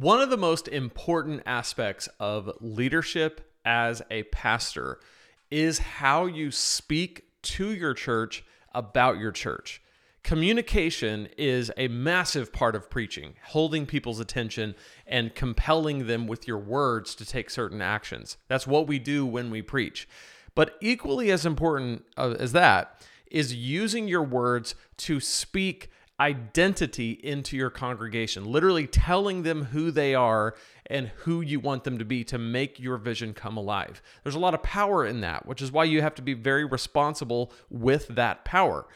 One of the most important aspects of leadership as a pastor is how you speak to your church about your church. Communication is a massive part of preaching, holding people's attention and compelling them with your words to take certain actions. That's what we do when we preach. But equally as important uh, as that is using your words to speak identity into your congregation, literally telling them who they are and who you want them to be to make your vision come alive. There's a lot of power in that, which is why you have to be very responsible with that power.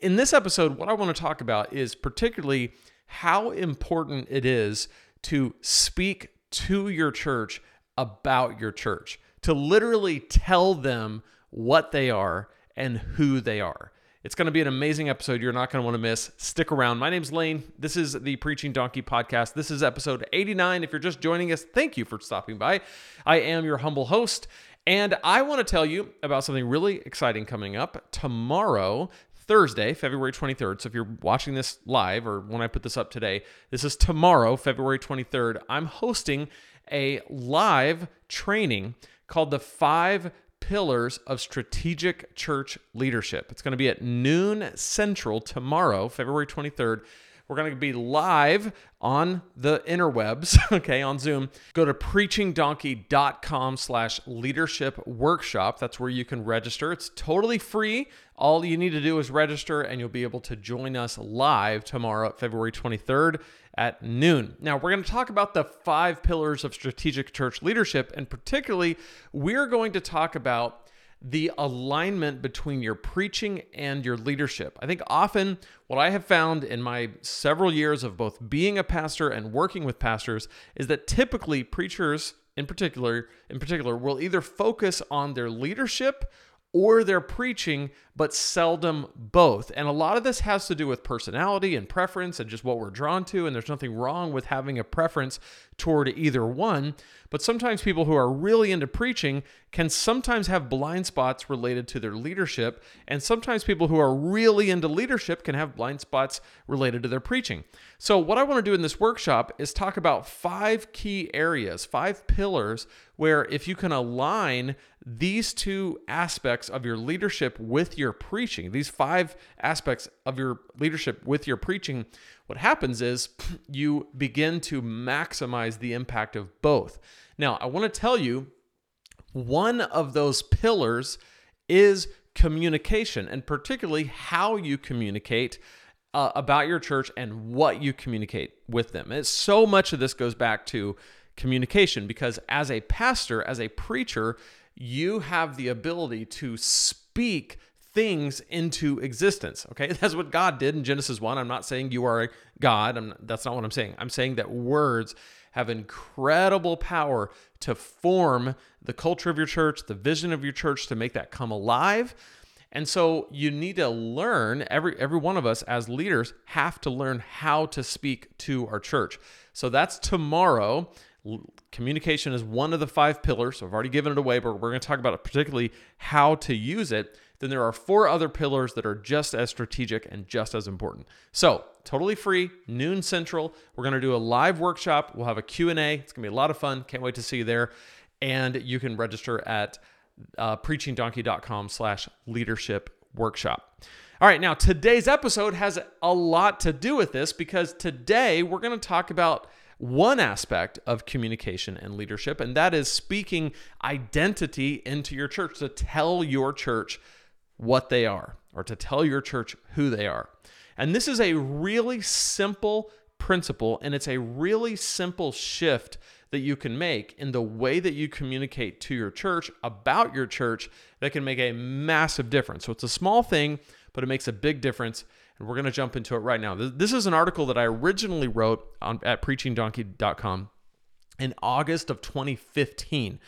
In this episode, what I want to talk about is particularly how important it is to speak to your church about your church, to literally tell them what they are and who they are. It's going to be an amazing episode you're not going to want to miss. Stick around. My name's Lane. This is the Preaching Donkey podcast. This is episode 89. If you're just joining us, thank you for stopping by. I am your humble host, and I want to tell you about something really exciting coming up tomorrow. Thursday, February 23rd. So if you're watching this live or when I put this up today, this is tomorrow, February 23rd. I'm hosting a live training called the Five pillars of strategic church leadership. It's going to be at noon central tomorrow, February 23rd. We're going to be live on the interwebs, okay, on Zoom. Go to preachingdonkey.com slash leadership workshop. That's where you can register. It's totally free. All you need to do is register and you'll be able to join us live tomorrow, February 23rd at noon. Now, we're going to talk about the five pillars of strategic church leadership, and particularly, we're going to talk about the alignment between your preaching and your leadership. I think often what I have found in my several years of both being a pastor and working with pastors is that typically preachers in particular in particular will either focus on their leadership or they're preaching, but seldom both. And a lot of this has to do with personality and preference and just what we're drawn to. And there's nothing wrong with having a preference toward either one. But sometimes people who are really into preaching can sometimes have blind spots related to their leadership. And sometimes people who are really into leadership can have blind spots related to their preaching. So, what I want to do in this workshop is talk about five key areas, five pillars where if you can align these two aspects of your leadership with your preaching, these five aspects of your leadership with your preaching, what happens is you begin to maximize the impact of both. Now, I want to tell you one of those pillars is communication, and particularly how you communicate uh, about your church and what you communicate with them. And so much of this goes back to communication because as a pastor, as a preacher, you have the ability to speak things into existence. Okay, that's what God did in Genesis 1. I'm not saying you are a God. I'm, that's not what I'm saying. I'm saying that words have incredible power to form the culture of your church, the vision of your church, to make that come alive. And so you need to learn every every one of us as leaders have to learn how to speak to our church. So that's tomorrow. Communication is one of the five pillars. So I've already given it away, but we're going to talk about it particularly how to use it. Then there are four other pillars that are just as strategic and just as important. So, totally free, noon central. We're going to do a live workshop. We'll have a Q&A. It's going to be a lot of fun. Can't wait to see you there. And you can register at uh, preachingdonkey.com slash leadership workshop. All right, now today's episode has a lot to do with this because today we're going to talk about one aspect of communication and leadership, and that is speaking identity into your church to tell your church what they are or to tell your church who they are. And this is a really simple principle, and it's a really simple shift that you can make in the way that you communicate to your church about your church that can make a massive difference. So it's a small thing, but it makes a big difference. And we're going to jump into it right now. This is an article that I originally wrote on, at preachingdonkey.com in August of 2015.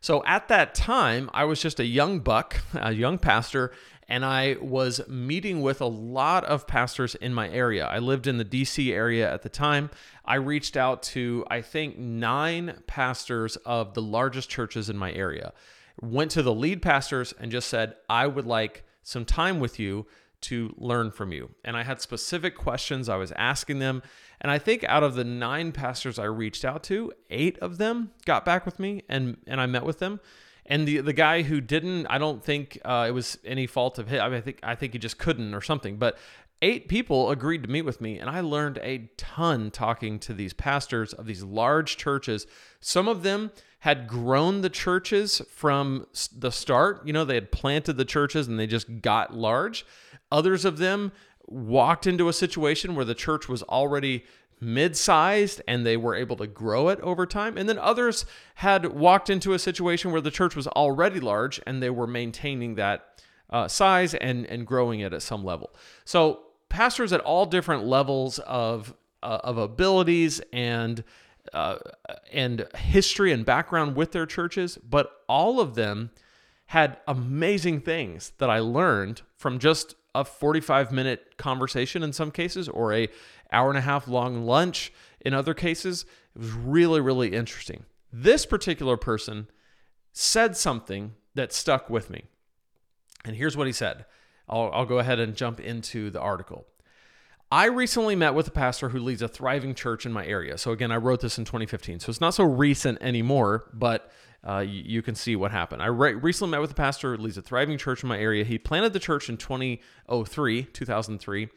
So at that time, I was just a young buck, a young pastor, and I was meeting with a lot of pastors in my area. I lived in the DC area at the time. I reached out to, I think, nine pastors of the largest churches in my area. Went to the lead pastors and just said, I would like some time with you to learn from you. And I had specific questions I was asking them. And I think out of the nine pastors I reached out to, eight of them got back with me and, and I met with them. And the the guy who didn't, I don't think uh, it was any fault of his. I, mean, I think I think he just couldn't or something. But eight people agreed to meet with me, and I learned a ton talking to these pastors of these large churches. Some of them had grown the churches from the start. You know, they had planted the churches and they just got large. Others of them walked into a situation where the church was already mid-sized and they were able to grow it over time. And then others had walked into a situation where the church was already large and they were maintaining that uh, size and and growing it at some level. So pastors at all different levels of uh, of abilities and uh, and history and background with their churches but all of them had amazing things that I learned from just a 45 minute conversation in some cases or a hour and a half long lunch in other cases it was really really interesting this particular person said something that stuck with me and here's what he said I'll, I'll go ahead and jump into the article I recently met with a pastor who leads a thriving church in my area. So, again, I wrote this in 2015. So, it's not so recent anymore, but uh, you, you, can see what happened. I re- recently met with a pastor who leads a thriving church in my area. He planted the church in 2003, 2003,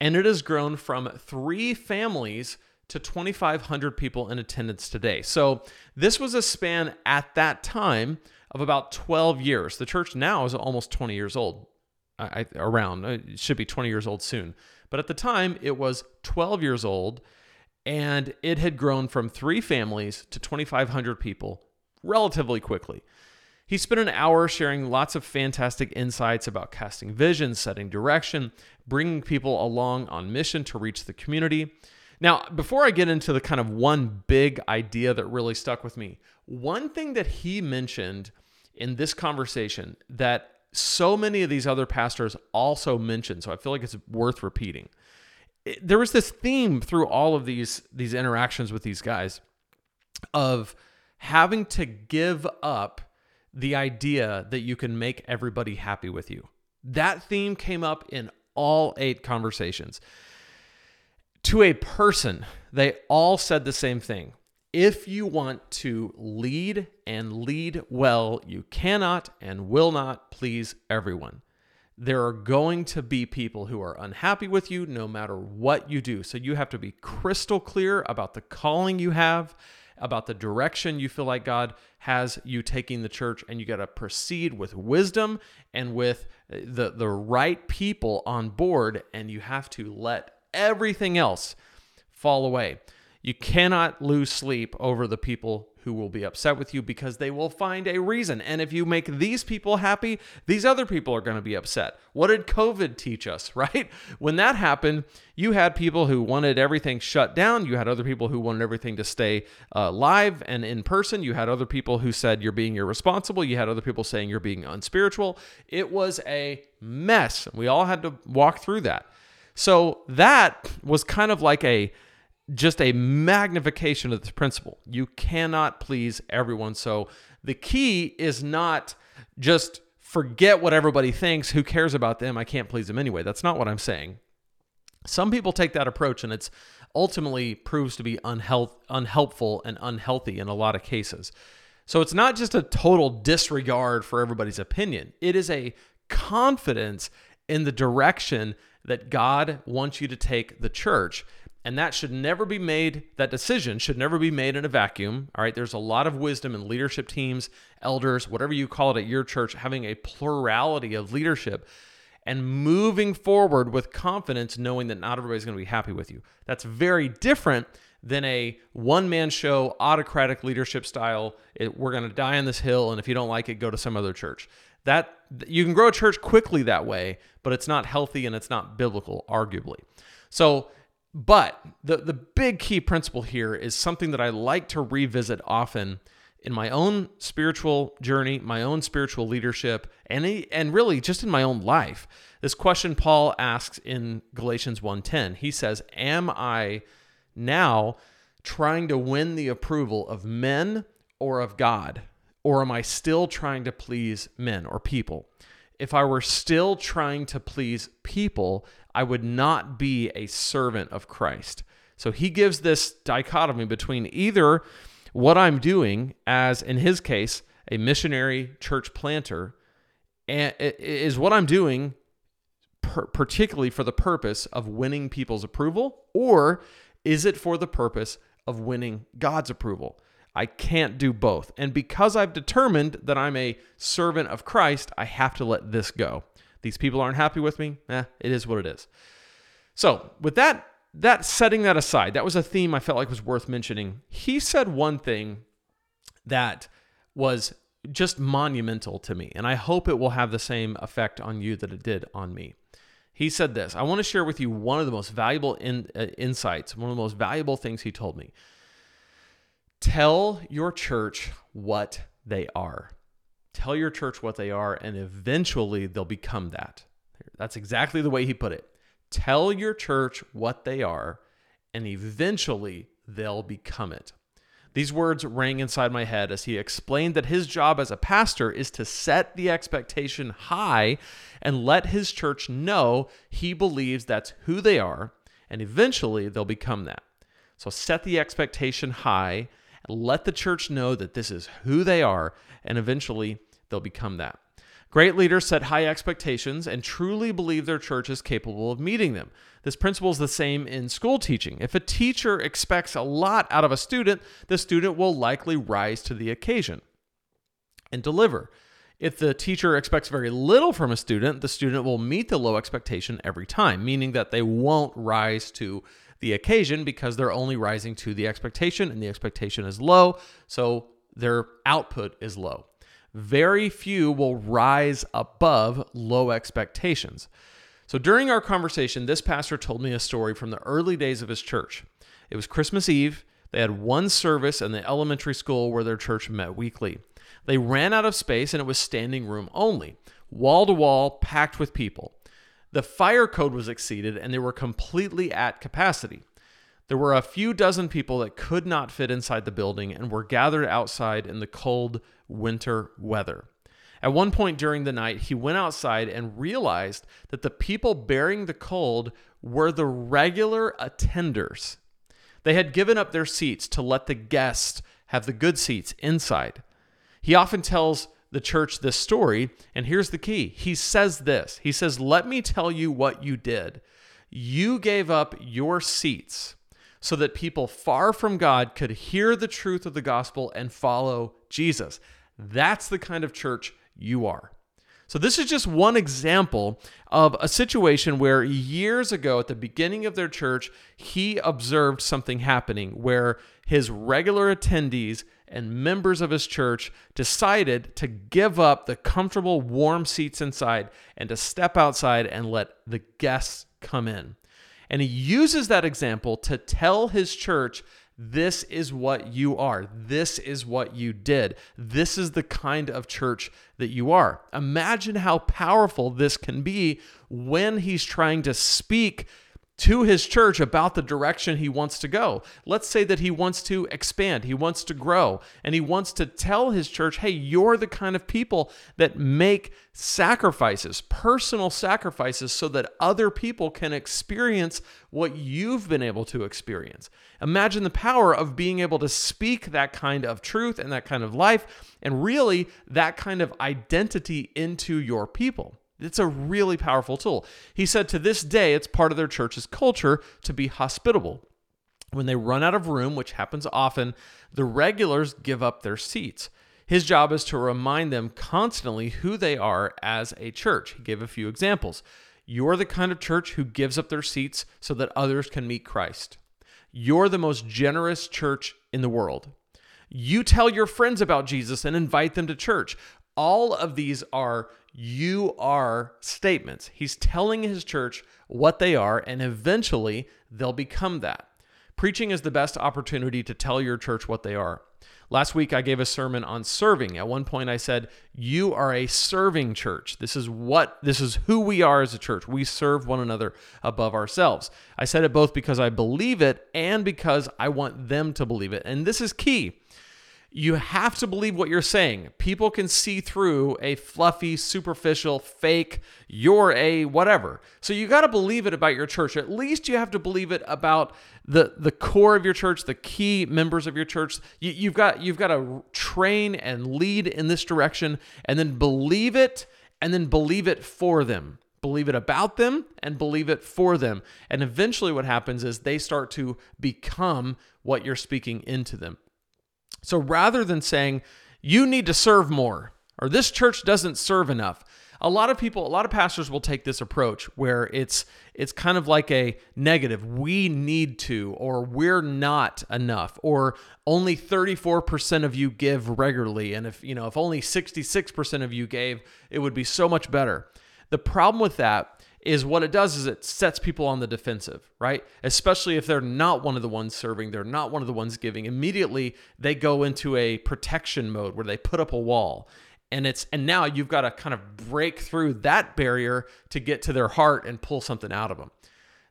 and it has grown from three families to 2,500 people in attendance today. So, this was a span at that time of about 12 years. The church now is almost 20 years old, I, around. It should be 20 years old soon. But at the time, it was 12 years old and it had grown from three families to 2,500 people relatively quickly. He spent an hour sharing lots of fantastic insights about casting vision, setting direction, bringing people along on mission to reach the community. Now, before I get into the kind of one big idea that really stuck with me, one thing that he mentioned in this conversation that so many of these other pastors also mentioned, so I feel like it's worth repeating. There was this theme through all of these these interactions with these guys of having to give up the idea that you can make everybody happy with you. That theme came up in all eight conversations. To a person, they all said the same thing. If you want to lead and lead well, you cannot and will not please everyone. There are going to be people who are unhappy with you no matter what you do. So you have to be crystal clear about the calling you have, about the direction you feel like God has you taking the church, and you got to proceed with wisdom and with uh, the, the right people on board, and you have to let everything else fall away. You cannot lose sleep over the people who will be upset with you because they will find a reason. And if you make these people happy, these other people are going to be upset. What did COVID teach us, right? When that happened, you had people who wanted everything shut down. You had other people who wanted everything to stay uh, live and in person. You had other people who said you're being irresponsible. You had other people saying you're being unspiritual. It was a mess. We all had to walk through that. So that was kind of like a just a magnification of this principle. You cannot please everyone. So the key is not just forget what everybody thinks. Who cares about them? I can't please them anyway. That's not what I'm saying. Some people take that approach and it's ultimately proves to be unhealth, unhelpful and unhealthy in a lot of cases. So it's not just a total disregard for everybody's opinion. It is a confidence in the direction that God wants you to take the church. And that should never be made, that decision should never be made in a vacuum. All right. There's a lot of wisdom in leadership teams, elders, whatever you call it at your church, having a plurality of leadership and moving forward with confidence, knowing that not everybody's going to be happy with you. That's very different than a one man show, autocratic leadership style. It, we're going to die on this hill. And if you don't like it, go to some other church. That you can grow a church quickly that way, but it's not healthy and it's not biblical, arguably. So, but the, the big key principle here is something that I like to revisit often in my own spiritual journey, my own spiritual leadership, and, and really just in my own life. This question Paul asks in Galatians 1:10. He says, "Am I now trying to win the approval of men or of God? Or am I still trying to please men or people?" If I were still trying to please people, I would not be a servant of Christ. So he gives this dichotomy between either what I'm doing as, in his case, a missionary church planter, and is what I'm doing particularly for the purpose of winning people's approval, or is it for the purpose of winning God's approval? I can't do both. And because I've determined that I'm a servant of Christ, I have to let this go. These people aren't happy with me. Eh, it is what it is. So, with that that setting that aside, that was a theme I felt like was worth mentioning. He said one thing that was just monumental to me, and I hope it will have the same effect on you that it did on me. He said this I want to share with you one of the most valuable in, uh, insights, one of the most valuable things he told me. Tell your church what they are. Tell your church what they are, and eventually they'll become that. That's exactly the way he put it. Tell your church what they are, and eventually they'll become it. These words rang inside my head as he explained that his job as a pastor is to set the expectation high and let his church know he believes that's who they are, and eventually they'll become that. So set the expectation high, let the church know that this is who they are, and eventually they'll become that. Great leaders set high expectations and truly believe their church is capable of meeting them. This principle is the same in school teaching. If a teacher expects a lot out of a student, the student will likely rise to the occasion and deliver. If the teacher expects very little from a student, the student will meet the low expectation every time, meaning that they won't rise to the occasion because they're only rising to the expectation and the expectation is low, so their output is low. Very few will rise above low expectations. So during our conversation, this pastor told me a story from the early days of his church. It was Christmas Eve. They had one service in the elementary school where their church met weekly. They ran out of space and it was standing room only, wall to wall, packed with people. The fire code was exceeded and they were completely at capacity. There were a few dozen people that could not fit inside the building and were gathered outside in the cold winter weather. At one point during the night, he went outside and realized that the people bearing the cold were the regular attenders. They had given up their seats to let the guests have the good seats inside. He often tells the church this story, and here's the key. He says this He says, Let me tell you what you did. You gave up your seats so that people far from God could hear the truth of the gospel and follow Jesus. That's the kind of church you are. So, this is just one example of a situation where years ago, at the beginning of their church, he observed something happening where his regular attendees and members of his church decided to give up the comfortable, warm seats inside and to step outside and let the guests come in. And he uses that example to tell his church this is what you are. This is what you did. This is the kind of church that you are. Imagine how powerful this can be when he's trying to speak to his church about the direction he wants to go. Let's say that he wants to expand, he wants to grow, and he wants to tell his church, hey, you're the kind of people that make sacrifices, personal sacrifices, so that other people can experience what you've been able to experience. Imagine the power of being able to speak that kind of truth and that kind of life, and really that kind of identity into your people. It's a really powerful tool. He said to this day, it's part of their church's culture to be hospitable. When they run out of room, which happens often, the regulars give up their seats. His job is to remind them constantly who they are as a church. He gave a few examples. You're the kind of church who gives up their seats so that others can meet Christ. You're the most generous church in the world. You tell your friends about Jesus and invite them to church. All of these are you are statements. He's telling his church what they are, and eventually they'll become that. Preaching is the best opportunity to tell your church what they are. Last week, I gave a sermon on serving. At one point, I said, You are a serving church. This is what, this is who we are as a church. We serve one another above ourselves. I said it both because I believe it and because I want them to believe it. And this is key. You have to believe what you're saying. People can see through a fluffy, superficial, fake, you're a whatever. So you got to believe it about your church. At least you have to believe it about the the core of your church, the key members of your church. You, you've got you've got to train and lead in this direction, and then believe it, and then believe it for them. Believe it about them and believe it for them. And eventually, what happens is they start to become what you're speaking into them. So rather than saying, you need to serve more, or this church doesn't serve enough, a lot of people, a lot of pastors will take this approach where it's it's kind of like a negative. We need to, or we're not enough, or only 34% of you give regularly. And if you know, if only 66% of you gave, it would be so much better. The problem with that is what it does is it sets people on the defensive, right? Especially if they're not one of the ones serving, they're not one of the ones giving. Immediately they go into a protection mode where they put up a wall. And it's and now you've got to kind of break through that barrier to get to their heart and pull something out of them.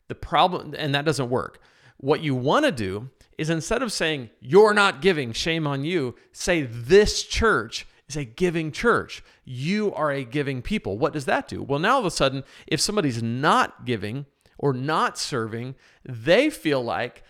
The problem and that doesn't work. What you want to do is instead of saying you're not giving, shame on you, say this church is a giving church. You are a giving people. What does that do? Well, now all of a sudden, if somebody's not giving or not serving, they feel like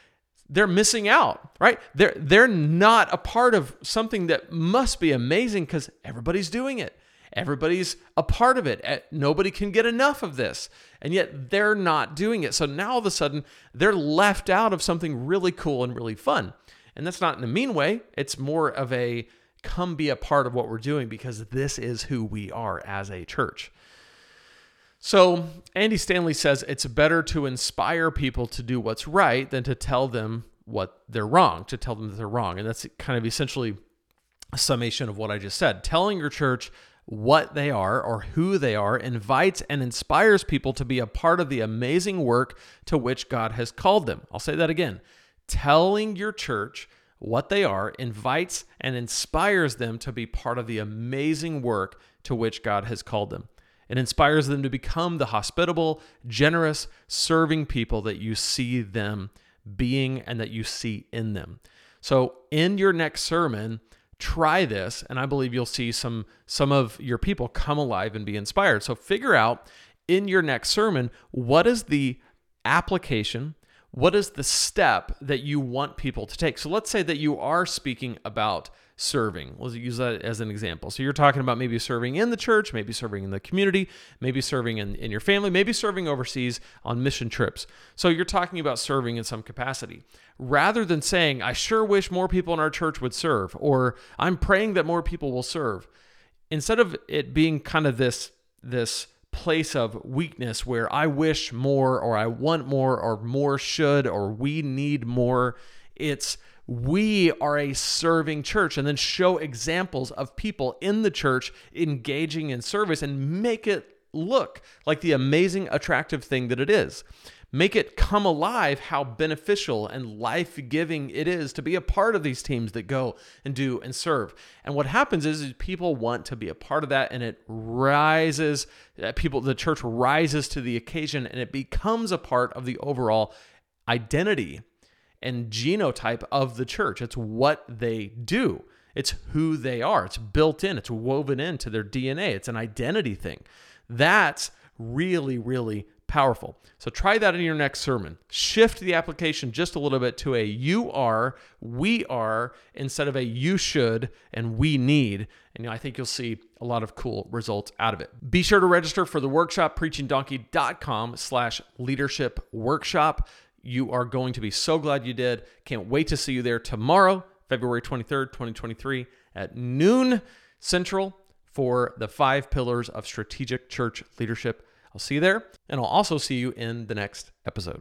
they're missing out, right? They're they're not a part of something that must be amazing because everybody's doing it. Everybody's a part of it. Eh, nobody can get enough of this. And yet they're not doing it. So now all of a sudden they're left out of something really cool and really fun. And that's not in a mean way. It's more of a come be a part of what we're doing because this is who we are as a church. So, Andy Stanley says it's better to inspire people to do what's right than to tell them what they're wrong, to tell them that they're wrong. And that's kind of essentially a summation of what I just said. Telling your church what they are or who they are invites and inspires people to be a part of the amazing work to which God has called them. I'll say that again. Telling your church what they are, invites and inspires them to be part of the amazing work to which God has called them. It inspires them to become the hospitable, generous, serving people that you see them being and that you see in them. So, in your next sermon, try this and I believe you'll see some some of your people come alive and be inspired. So, figure out in your next sermon what is the application what is the step that you want people to take? So let's say that you are speaking about serving. Let's use that as an example. So you're talking about maybe serving in the church, maybe serving in the community, maybe serving in, in your family, maybe serving overseas on mission trips. So you're talking about serving in some capacity. Rather than saying, I sure wish more people in our church would serve, or I'm praying that more people will serve, instead of it being kind of this, this, place of weakness where I wish more or I want more or more should or we need more. It's we are a serving church and then show examples of people in the church engaging in service and make it look like the amazing, attractive thing that it is make it come alive how beneficial and life giving it is to be a part of these teams that go and do and serve. And what happens is, is people want to be a part of that and it rises, uh, people, the church rises to the occasion and it becomes a part of the overall identity and genotype of the church. It's what they do. It's who they are. It's built in, it's woven into their DNA. It's an identity thing. That's really, really powerful. So try that in your next sermon. Shift the application just a little bit to a you are, we are, instead of a you should and we need. And I think you'll see a lot of cool results out of it. Be sure to register for the workshop, preachingdonkey.com slash leadership workshop. You are going to be so glad you did. Can't wait to see you there tomorrow, February 23rd, 2023 at noon Central for the five pillars of strategic church leadership. I'll see you there, and I'll also see you in the next episode.